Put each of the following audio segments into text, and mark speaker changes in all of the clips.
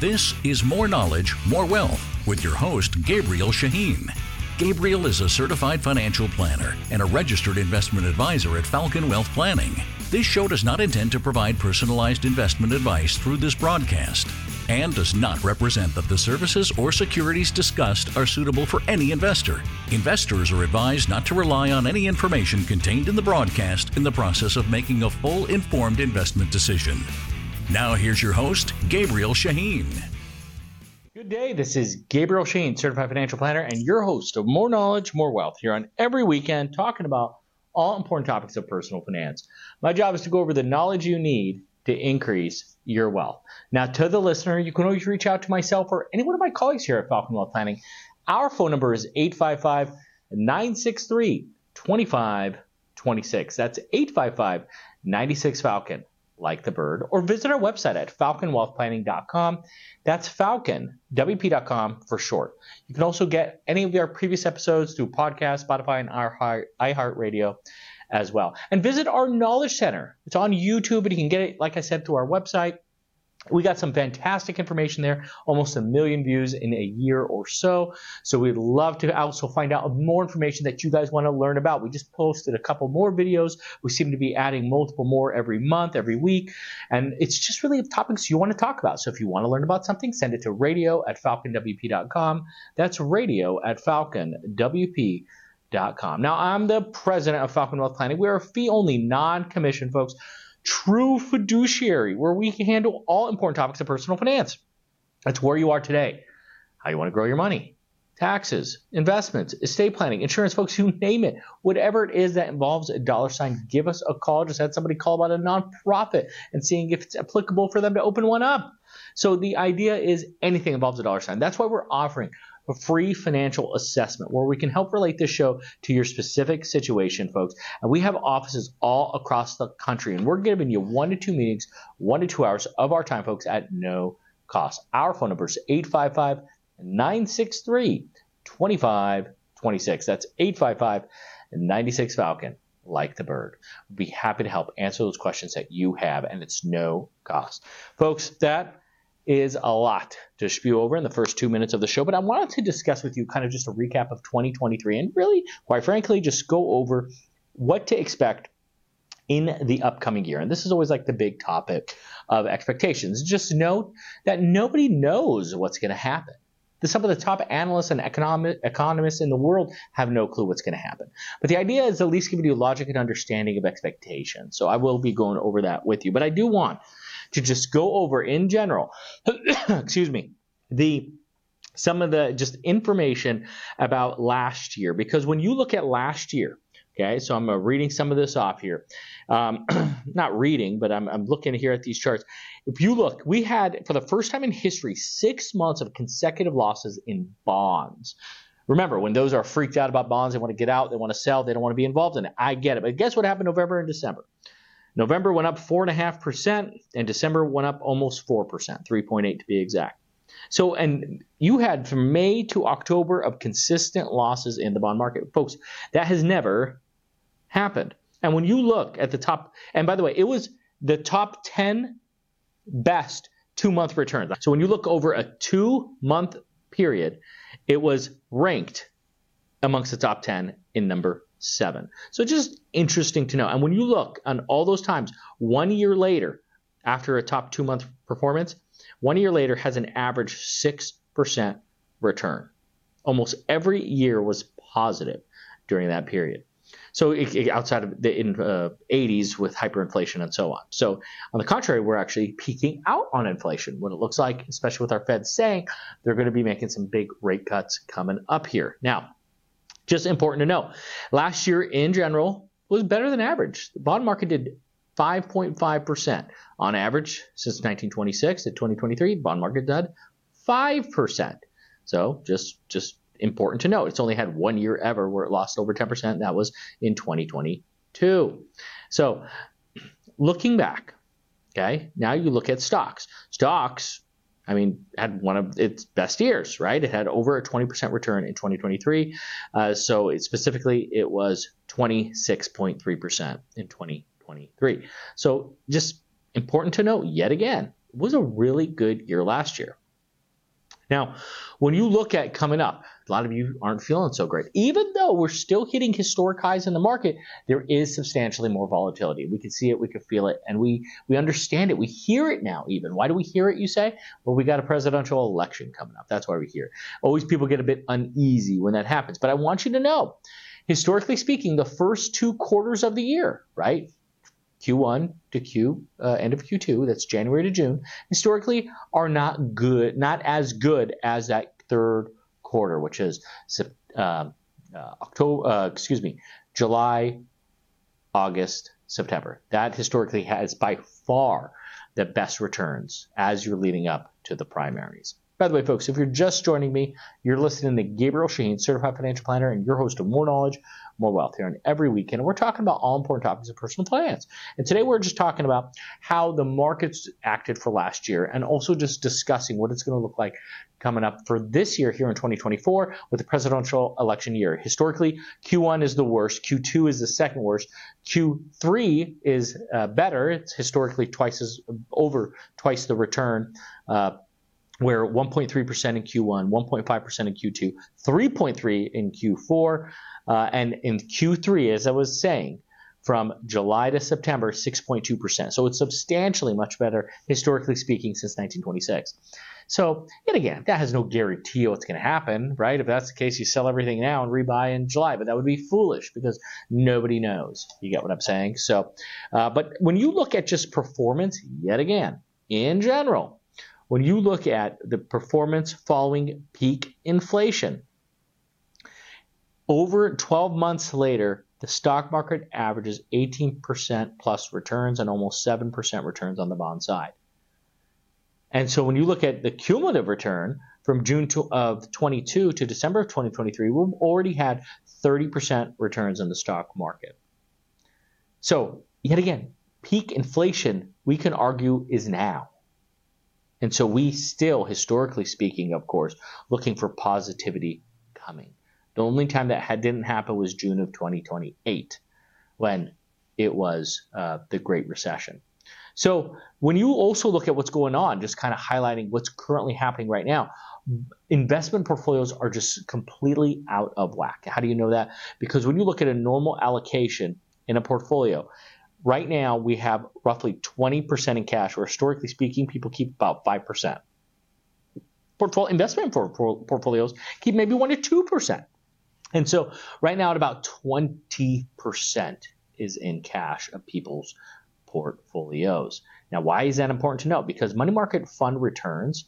Speaker 1: This is More Knowledge, More Wealth with your host, Gabriel Shahin. Gabriel is a certified financial planner and a registered investment advisor at Falcon Wealth Planning. This show does not intend to provide personalized investment advice through this broadcast and does not represent that the services or securities discussed are suitable for any investor. Investors are advised not to rely on any information contained in the broadcast in the process of making a full informed investment decision. Now, here's your host, Gabriel Shahin.
Speaker 2: Good day. This is Gabriel Shahin, certified financial planner, and your host of More Knowledge, More Wealth here on every weekend, talking about all important topics of personal finance. My job is to go over the knowledge you need to increase your wealth. Now, to the listener, you can always reach out to myself or any one of my colleagues here at Falcon Wealth Planning. Our phone number is 855 963 2526. That's 855 96 Falcon, like the bird, or visit our website at falconwealthplanning.com. That's falconwp.com for short. You can also get any of our previous episodes through podcast, Spotify, and iHeartRadio as well. And visit our Knowledge Center. It's on YouTube, and you can get it, like I said, through our website. We got some fantastic information there, almost a million views in a year or so. So we'd love to also find out more information that you guys want to learn about. We just posted a couple more videos. We seem to be adding multiple more every month, every week. And it's just really topics you want to talk about. So if you want to learn about something, send it to radio at falconwp.com. That's radio at falconwp.com. Now, I'm the president of Falcon Wealth Planning. We're a fee only, non commission, folks true fiduciary, where we can handle all important topics of personal finance. That's where you are today. How you want to grow your money, taxes, investments, estate planning, insurance, folks, you name it. Whatever it is that involves a dollar sign, give us a call. Just had somebody call about a nonprofit and seeing if it's applicable for them to open one up. So the idea is anything involves a dollar sign. That's why we're offering a free financial assessment where we can help relate this show to your specific situation, folks. And we have offices all across the country, and we're giving you one to two meetings, one to two hours of our time, folks, at no cost. Our phone number is 855 963 2526. That's 855 96 Falcon like the bird. We'd be happy to help answer those questions that you have, and it's no cost. Folks, that is a lot to spew over in the first two minutes of the show, but I wanted to discuss with you kind of just a recap of 2023 and really, quite frankly, just go over what to expect in the upcoming year. And this is always like the big topic of expectations. Just note that nobody knows what's going to happen. Some of the top analysts and economic, economists in the world have no clue what's going to happen. But the idea is at least giving you logic and understanding of expectations. So I will be going over that with you. But I do want to just go over in general, excuse me, the some of the just information about last year because when you look at last year, okay, so I'm uh, reading some of this off here, um, not reading, but I'm, I'm looking here at these charts. If you look, we had for the first time in history six months of consecutive losses in bonds. Remember, when those are freaked out about bonds, they want to get out, they want to sell, they don't want to be involved in it. I get it. But guess what happened November and December? November went up 4.5%, and December went up almost 4%, 3.8 to be exact. So, and you had from May to October of consistent losses in the bond market. Folks, that has never happened. And when you look at the top, and by the way, it was the top 10 best two month returns. So when you look over a two month period, it was ranked amongst the top 10 in number seven. So just interesting to know. And when you look on all those times, one year later, after a top two month performance, one year later has an average 6% return. Almost every year was positive during that period. So it, it, outside of the in, uh, 80s with hyperinflation and so on. So on the contrary, we're actually peaking out on inflation. What it looks like, especially with our Fed saying they're going to be making some big rate cuts coming up here. Now, just important to know. Last year, in general, was better than average. The bond market did 5.5% on average since 1926 to 2023. Bond market did 5%. So just just important to note. It's only had one year ever where it lost over 10%. That was in 2022. So looking back, okay, now you look at stocks. Stocks I mean, had one of its best years, right? It had over a 20% return in 2023. Uh, so specifically, it was 26.3% in 2023. 2023. So just important to note yet again, it was a really good year last year. Now, when you look at coming up, a lot of you aren't feeling so great. Even though we're still hitting historic highs in the market, there is substantially more volatility. We can see it, we can feel it, and we we understand it. We hear it now. Even why do we hear it? You say, well, we got a presidential election coming up. That's why we hear. It. Always people get a bit uneasy when that happens. But I want you to know, historically speaking, the first two quarters of the year, right? Q1 to Q uh, end of Q2, that's January to June, historically are not good, not as good as that third quarter, which is uh, uh, October, uh, excuse me, July, August, September. That historically has by far the best returns as you're leading up to the primaries. By the way, folks, if you're just joining me, you're listening to Gabriel Shahin, Certified Financial Planner, and your host of More Knowledge, More Wealth here. And every weekend, we're talking about all important topics of personal finance. And today, we're just talking about how the markets acted for last year and also just discussing what it's going to look like coming up for this year here in 2024 with the presidential election year. Historically, Q1 is the worst, Q2 is the second worst, Q3 is uh, better. It's historically twice as over twice the return. Uh, where 1.3% in Q1, 1.5% in Q2, 3.3 in Q4, uh, and in Q3, as I was saying, from July to September, 6.2%. So it's substantially much better, historically speaking, since 1926. So, yet again, that has no guarantee what's going to happen, right? If that's the case, you sell everything now and rebuy in July, but that would be foolish because nobody knows. You get what I'm saying? So, uh, but when you look at just performance, yet again, in general, when you look at the performance following peak inflation, over 12 months later, the stock market averages 18% plus returns and almost 7% returns on the bond side. And so when you look at the cumulative return from June to, of 22 to December of 2023, we've already had 30% returns in the stock market. So, yet again, peak inflation, we can argue, is now. And so we still, historically speaking, of course, looking for positivity coming. The only time that had, didn't happen was June of 2028 when it was uh, the Great Recession. So when you also look at what's going on, just kind of highlighting what's currently happening right now, investment portfolios are just completely out of whack. How do you know that? Because when you look at a normal allocation in a portfolio, Right now, we have roughly 20% in cash, or historically speaking, people keep about 5%. Portfolio, investment portfolios keep maybe 1% to 2%. And so right now, at about 20% is in cash of people's portfolios. Now, why is that important to note? Because money market fund returns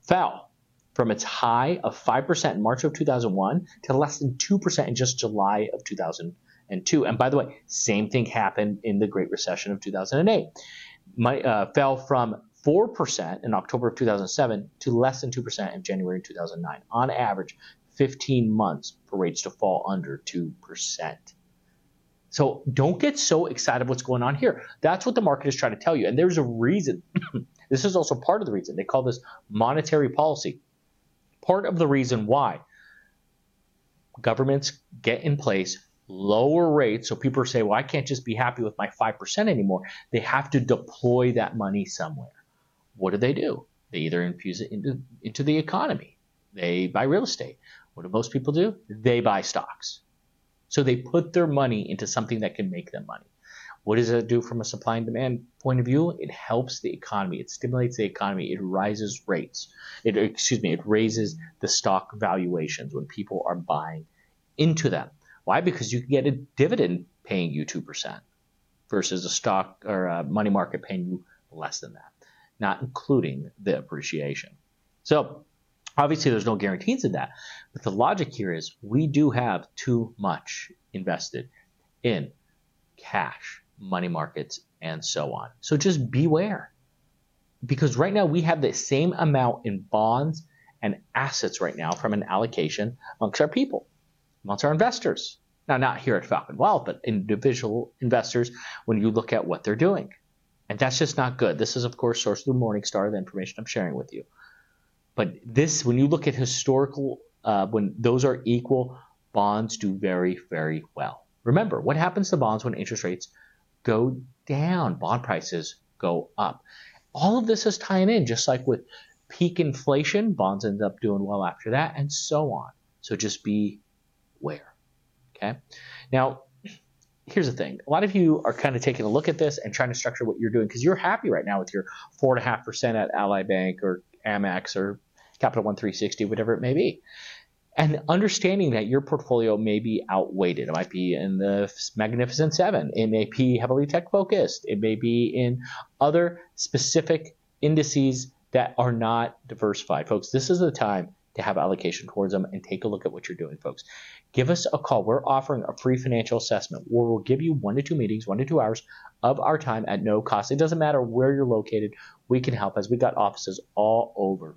Speaker 2: fell from its high of 5% in March of 2001 to less than 2% in just July of 2000 and two. And by the way, same thing happened in the Great Recession of 2008. My, uh, fell from 4% in October of 2007 to less than 2% in January 2009. On average, 15 months for rates to fall under 2%. So don't get so excited what's going on here. That's what the market is trying to tell you. And there's a reason. this is also part of the reason. They call this monetary policy. Part of the reason why governments get in place lower rates. So people say, well, I can't just be happy with my 5% anymore. They have to deploy that money somewhere. What do they do? They either infuse it into, into the economy, they buy real estate. What do most people do? They buy stocks. So they put their money into something that can make them money. What does it do from a supply and demand point of view? It helps the economy. It stimulates the economy. It rises rates. It excuse me. It raises the stock valuations when people are buying into them. Why? Because you can get a dividend paying you 2% versus a stock or a money market paying you less than that, not including the appreciation. So obviously there's no guarantees in that. But the logic here is we do have too much invested in cash, money markets, and so on. So just beware. Because right now we have the same amount in bonds and assets right now from an allocation amongst our people amongst our investors. Now, not here at Falcon Wealth, but individual investors when you look at what they're doing. And that's just not good. This is, of course, sourced through Morningstar, the information I'm sharing with you. But this, when you look at historical, uh, when those are equal, bonds do very, very well. Remember, what happens to bonds when interest rates go down, bond prices go up. All of this is tying in, just like with peak inflation, bonds end up doing well after that, and so on. So just be aware. Okay. Now, here's the thing. A lot of you are kind of taking a look at this and trying to structure what you're doing because you're happy right now with your four and a half percent at Ally Bank or Amex or Capital One 360, whatever it may be. And understanding that your portfolio may be outweighed. It might be in the Magnificent Seven. It may be heavily tech focused. It may be in other specific indices that are not diversified. Folks, this is the time to have allocation towards them and take a look at what you're doing, folks. Give us a call. We're offering a free financial assessment where we'll give you one to two meetings, one to two hours of our time at no cost. It doesn't matter where you're located. We can help as we've got offices all over.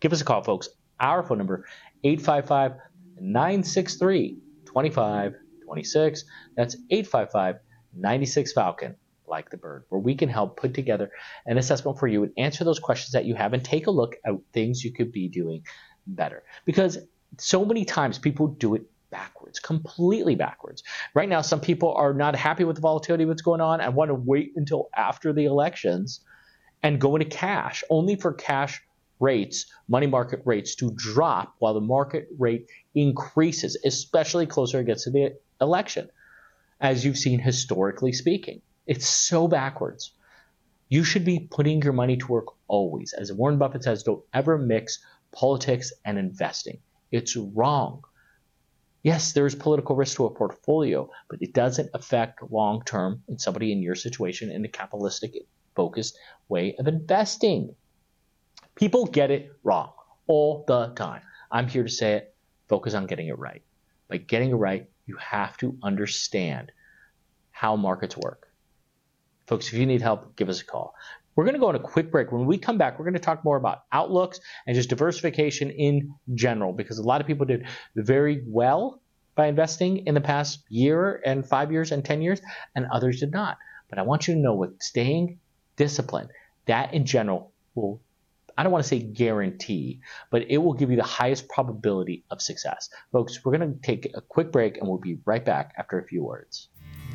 Speaker 2: Give us a call, folks. Our phone number, 855 963 2526. That's 855 96 Falcon like the bird, where we can help put together an assessment for you and answer those questions that you have and take a look at things you could be doing better. Because so many times people do it backwards, completely backwards. Right now, some people are not happy with the volatility of what's going on and want to wait until after the elections and go into cash, only for cash rates, money market rates to drop while the market rate increases, especially closer it gets to the election, as you've seen historically speaking. It's so backwards. You should be putting your money to work always. As Warren Buffett says, don't ever mix politics and investing. It's wrong. Yes, there is political risk to a portfolio, but it doesn't affect long term in somebody in your situation in a capitalistic focused way of investing. People get it wrong all the time. I'm here to say it. Focus on getting it right. By getting it right, you have to understand how markets work. Folks, if you need help, give us a call. We're going to go on a quick break. When we come back, we're going to talk more about outlooks and just diversification in general because a lot of people did very well by investing in the past year and five years and 10 years, and others did not. But I want you to know with staying disciplined, that in general will, I don't want to say guarantee, but it will give you the highest probability of success. Folks, we're going to take a quick break and we'll be right back after a few words.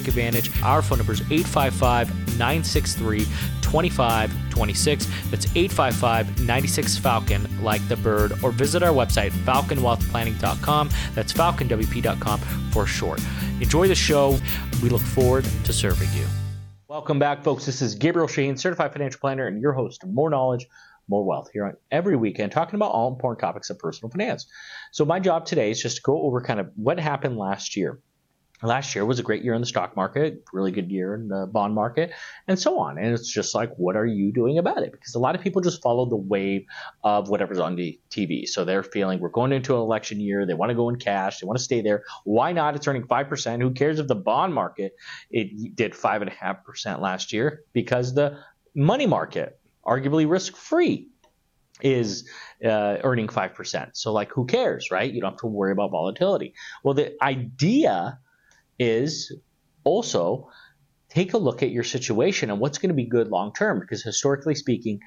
Speaker 2: take advantage. Our phone number is 855 963 2526. That's 855 96 Falcon, like the bird, or visit our website, falconwealthplanning.com. That's falconwp.com for short. Enjoy the show. We look forward to serving you. Welcome back, folks. This is Gabriel Shahin, certified financial planner, and your host of More Knowledge, More Wealth here on every weekend, talking about all important topics of personal finance. So, my job today is just to go over kind of what happened last year last year was a great year in the stock market, really good year in the bond market, and so on. And it's just like, what are you doing about it? Because a lot of people just follow the wave of whatever's on the TV. So they're feeling we're going into an election year. They want to go in cash. They want to stay there. Why not? It's earning 5%. Who cares if the bond market it did 5.5% last year? Because the money market, arguably risk free, is uh, earning 5%. So, like, who cares, right? You don't have to worry about volatility. Well, the idea is also take a look at your situation and what's going to be good long term because historically speaking,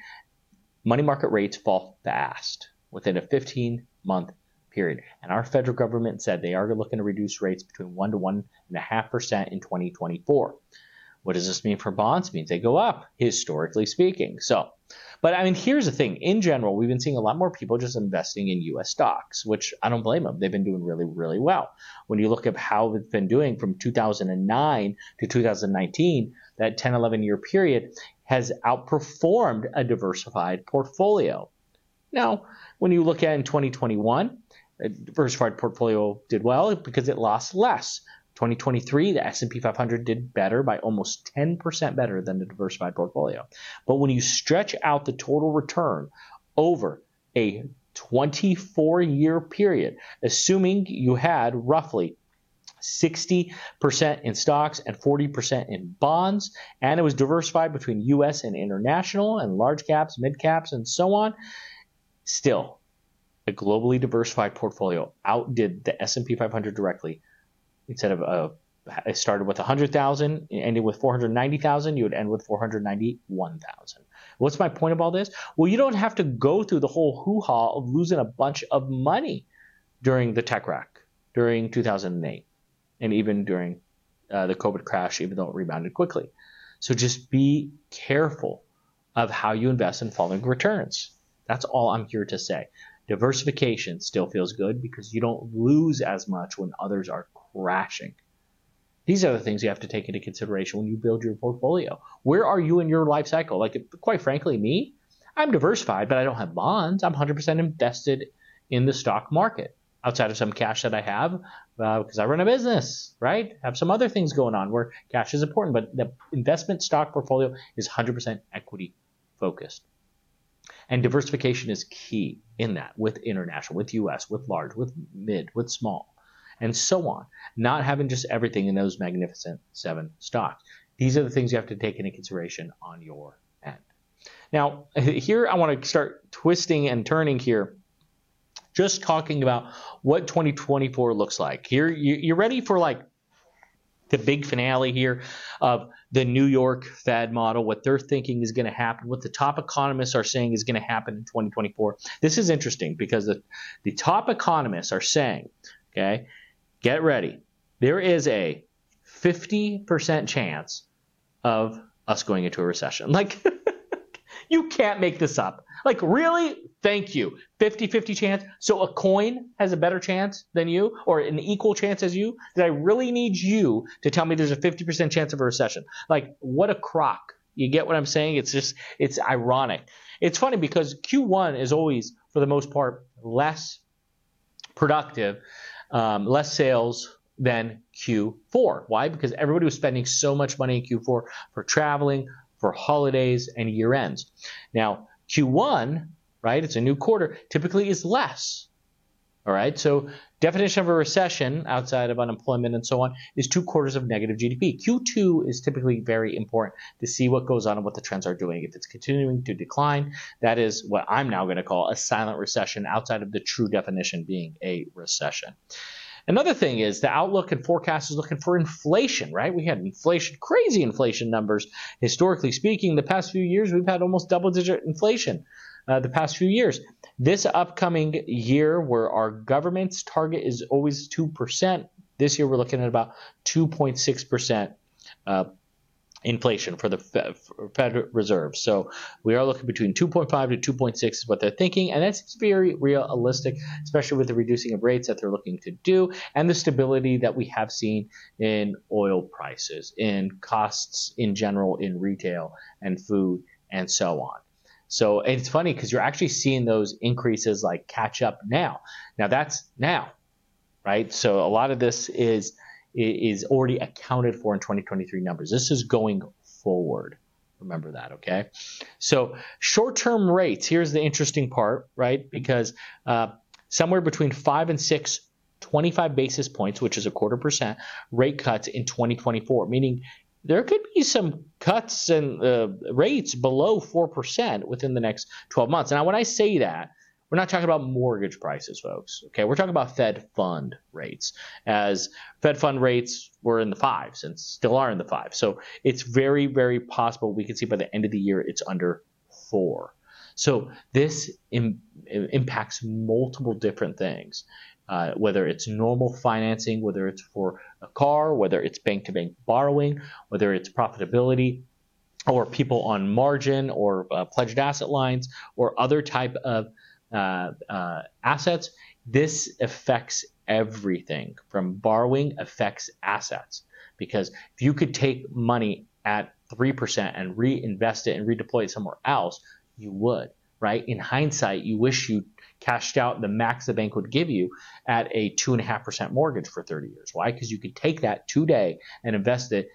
Speaker 2: money market rates fall fast within a 15 month period. And our federal government said they are looking to reduce rates between 1 to 1.5% in 2024. What does this mean for bonds? It means they go up, historically speaking. So but I mean, here's the thing. In general, we've been seeing a lot more people just investing in U.S. stocks, which I don't blame them. They've been doing really, really well. When you look at how it's been doing from 2009 to 2019, that 10, 11 year period has outperformed a diversified portfolio. Now, when you look at in 2021, a diversified portfolio did well because it lost less. 2023, the S&P 500 did better by almost 10% better than the diversified portfolio. But when you stretch out the total return over a 24 year period, assuming you had roughly 60% in stocks and 40% in bonds. And it was diversified between US and international and large caps, mid caps, and so on. Still, a globally diversified portfolio outdid the S&P 500 directly. Instead of uh, it started with 100,000, ended with 490,000, you would end with 491,000. What's my point of all this? Well, you don't have to go through the whole hoo-ha of losing a bunch of money during the tech wreck, during 2008, and even during uh, the COVID crash, even though it rebounded quickly. So just be careful of how you invest in falling returns. That's all I'm here to say. Diversification still feels good because you don't lose as much when others are crashing. These are the things you have to take into consideration when you build your portfolio. Where are you in your life cycle? Like, quite frankly, me, I'm diversified, but I don't have bonds. I'm 100% invested in the stock market outside of some cash that I have uh, because I run a business, right? Have some other things going on where cash is important, but the investment stock portfolio is 100% equity focused. And diversification is key in that with international, with US, with large, with mid, with small, and so on. Not having just everything in those magnificent seven stocks. These are the things you have to take into consideration on your end. Now, here I want to start twisting and turning here, just talking about what 2024 looks like. Here, you, are ready for like the big finale here of the New York Fed model, what they're thinking is going to happen, what the top economists are saying is going to happen in 2024. This is interesting because the, the top economists are saying, okay, get ready. There is a 50% chance of us going into a recession. Like, you can't make this up. Like, really? Thank you. 50 50 chance. So a coin has a better chance than you, or an equal chance as you? Did I really need you to tell me there's a 50% chance of a recession? Like, what a crock. You get what I'm saying? It's just, it's ironic. It's funny because Q1 is always, for the most part, less productive, um, less sales than Q4. Why? Because everybody was spending so much money in Q4 for traveling, for holidays, and year ends. Now, Q1, right, it's a new quarter, typically is less. All right, so definition of a recession outside of unemployment and so on is two quarters of negative GDP. Q2 is typically very important to see what goes on and what the trends are doing. If it's continuing to decline, that is what I'm now going to call a silent recession outside of the true definition being a recession. Another thing is the outlook and forecast is looking for inflation, right? We had inflation, crazy inflation numbers. Historically speaking, the past few years, we've had almost double digit inflation uh, the past few years. This upcoming year, where our government's target is always 2%, this year we're looking at about 2.6% uh, inflation for the Federal Reserve. So we are looking between 2.5 to 2.6 is what they're thinking, and that's very realistic, especially with the reducing of rates that they're looking to do and the stability that we have seen in oil prices, in costs in general in retail and food and so on. So it's funny because you're actually seeing those increases like catch up now. Now that's now, right? So a lot of this is is already accounted for in 2023 numbers. This is going forward. Remember that, okay? So short-term rates. Here's the interesting part, right? Because uh, somewhere between five and six 25 basis points, which is a quarter percent, rate cuts in 2024, meaning there could be some cuts and uh, rates below 4% within the next 12 months. Now, when I say that, we're not talking about mortgage prices, folks. Okay, we're talking about Fed fund rates, as Fed fund rates were in the fives and still are in the fives. So it's very, very possible we can see by the end of the year it's under four. So this Im- impacts multiple different things. Uh, whether it's normal financing, whether it's for a car, whether it's bank to bank borrowing, whether it's profitability, or people on margin or uh, pledged asset lines, or other type of uh, uh, assets, this affects everything from borrowing affects assets. Because if you could take money at 3% and reinvest it and redeploy it somewhere else, you would, right? In hindsight, you wish you cashed out the max the bank would give you at a 2.5% mortgage for 30 years. Why? Because you could take that today and invest it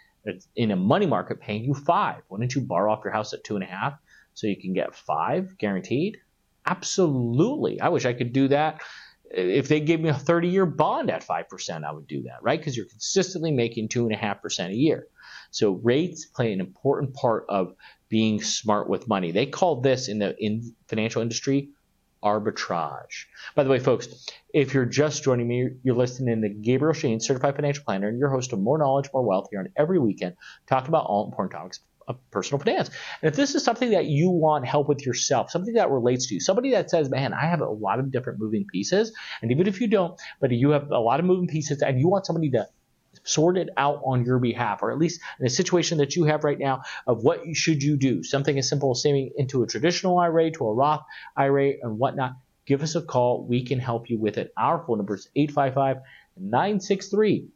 Speaker 2: in a money market paying you five. Wouldn't you borrow off your house at two and a half so you can get five guaranteed? Absolutely. I wish I could do that if they gave me a 30 year bond at 5%, I would do that, right? Because you're consistently making 2.5% a year. So rates play an important part of being smart with money. They call this in the in financial industry arbitrage. By the way, folks, if you're just joining me, you're listening to Gabriel Shahin, Certified Financial Planner, and your host of More Knowledge, More Wealth here on every weekend, talking about all important topics of personal finance. And if this is something that you want help with yourself, something that relates to you, somebody that says, man, I have a lot of different moving pieces, and even if you don't, but you have a lot of moving pieces and you want somebody to sort it out on your behalf, or at least in a situation that you have right now of what should you do. Something as simple as saving into a traditional IRA to a Roth IRA and whatnot. Give us a call. We can help you with it. Our phone number is 855 963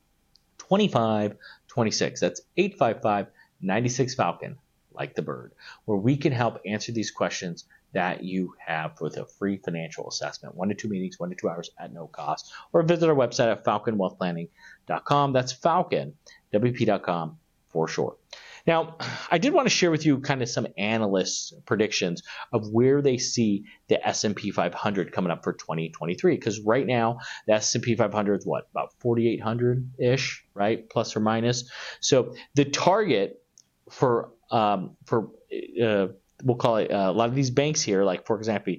Speaker 2: 2526. That's 855 96 Falcon, like the bird, where we can help answer these questions that you have with a free financial assessment. One to two meetings, one to two hours at no cost. Or visit our website at falconwealthplanning.com. That's falconwp.com for short. Now, I did want to share with you kind of some analysts' predictions of where they see the S&P 500 coming up for 2023. Because right now, the S&P 500 is what about 4,800 ish, right, plus or minus. So the target for um, for uh, we'll call it uh, a lot of these banks here, like for example,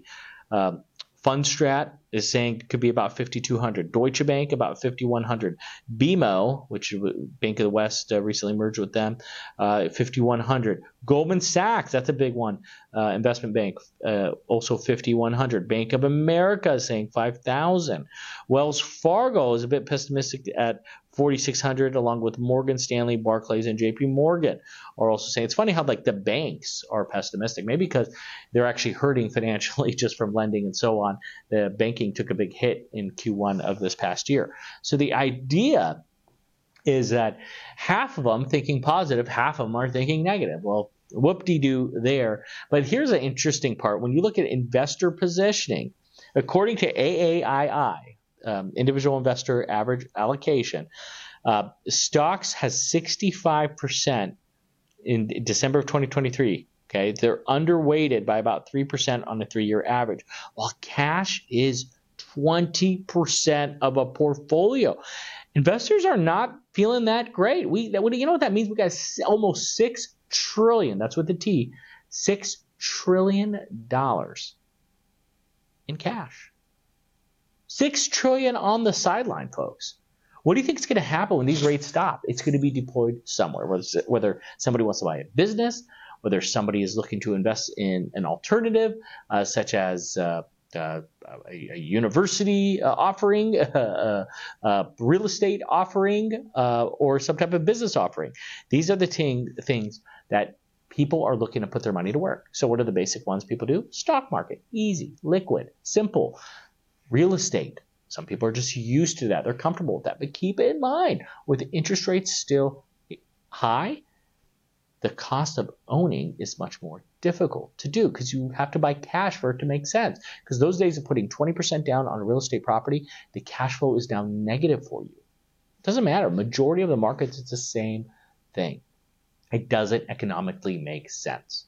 Speaker 2: um, Fundstrat is saying could be about 5,200. Deutsche Bank about 5,100. BMO, which Bank of the West uh, recently merged with them, uh, 5,100. Goldman Sachs, that's a big one, uh, investment bank, uh, also 5,100. Bank of America is saying 5,000. Wells Fargo is a bit pessimistic at 4,600, along with Morgan Stanley, Barclays, and JP Morgan are also saying it's funny how like the banks are pessimistic, maybe because they're actually hurting financially just from lending and so on. The banking took a big hit in Q1 of this past year. So the idea is that half of them thinking positive, half of them are thinking negative. Well, whoop de doo there. But here's an interesting part. When you look at investor positioning, according to AAII, um, individual investor average allocation, uh, stocks has 65% in December of 2023. Okay, they're underweighted by about 3% on a three year average, while cash is 20% of a portfolio. Investors are not feeling that great. We, that, you know what that means? We got almost six trillion. That's with the T, six trillion dollars in cash. Six trillion on the sideline, folks. What do you think is going to happen when these rates stop? It's going to be deployed somewhere, whether, whether somebody wants to buy a business, whether somebody is looking to invest in an alternative, uh, such as uh, uh, a, a, university uh, offering, a, a, real estate offering, uh, or some type of business offering. These are the ting- things that people are looking to put their money to work. So, what are the basic ones people do? Stock market, easy, liquid, simple. Real estate, some people are just used to that. They're comfortable with that. But keep in mind, with interest rates still high, the cost of owning is much more difficult to do because you have to buy cash for it to make sense. Because those days of putting 20% down on a real estate property, the cash flow is now negative for you. It doesn't matter. Majority of the markets, it's the same thing. It doesn't economically make sense.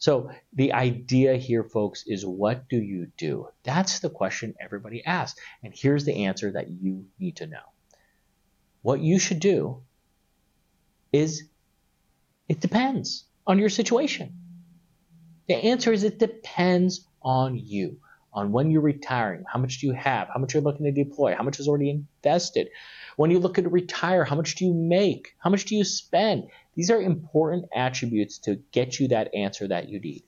Speaker 2: So the idea here, folks, is what do you do? That's the question everybody asks. And here's the answer that you need to know. What you should do is it depends on your situation. The answer is it depends on you, on when you're retiring, how much do you have, how much you're looking to deploy, how much is already invested. When you look to retire, how much do you make? How much do you spend? These are important attributes to get you that answer that you need.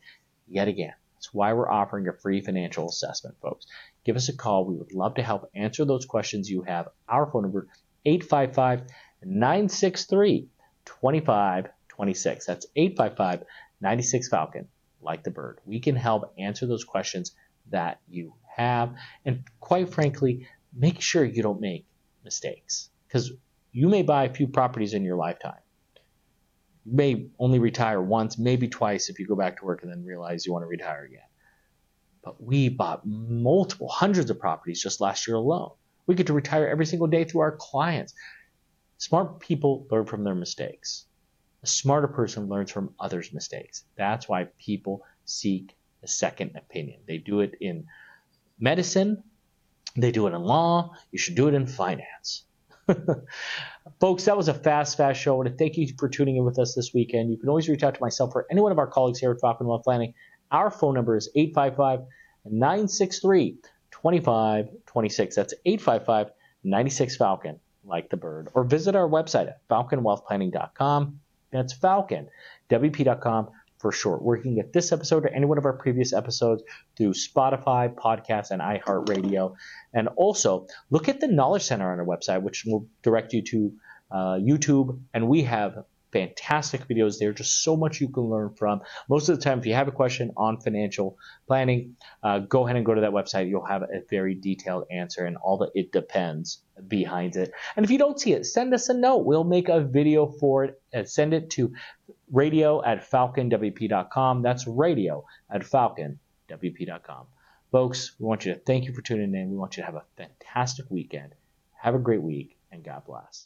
Speaker 2: Yet again, that's why we're offering a free financial assessment, folks. Give us a call. We would love to help answer those questions you have. Our phone number 855 963 2526. That's 855 96 Falcon, like the bird. We can help answer those questions that you have. And quite frankly, make sure you don't make mistakes because you may buy a few properties in your lifetime you may only retire once, maybe twice if you go back to work and then realize you want to retire again. But we bought multiple hundreds of properties just last year alone. We get to retire every single day through our clients. Smart people learn from their mistakes. A smarter person learns from others' mistakes. That's why people seek a second opinion. They do it in medicine, They do it in law. You should do it in finance. Folks, that was a fast, fast show. I want to thank you for tuning in with us this weekend. You can always reach out to myself or any one of our colleagues here at Falcon Wealth Planning. Our phone number is 855 963 2526. That's 855 96 Falcon, like the bird. Or visit our website at falconwealthplanning.com. That's Falcon, WP.com for short. Where you can get this episode or any one of our previous episodes through Spotify, podcasts, and iHeartRadio. And also look at the Knowledge Center on our website, which will direct you to uh, YouTube. And we have fantastic videos there. Just so much you can learn from. Most of the time, if you have a question on financial planning, uh, go ahead and go to that website. You'll have a very detailed answer and all the it depends behind it. And if you don't see it, send us a note. We'll make a video for it and send it to radio at falconwp.com. That's radio at falconwp.com. Folks, we want you to thank you for tuning in. We want you to have a fantastic weekend. Have a great week, and God bless.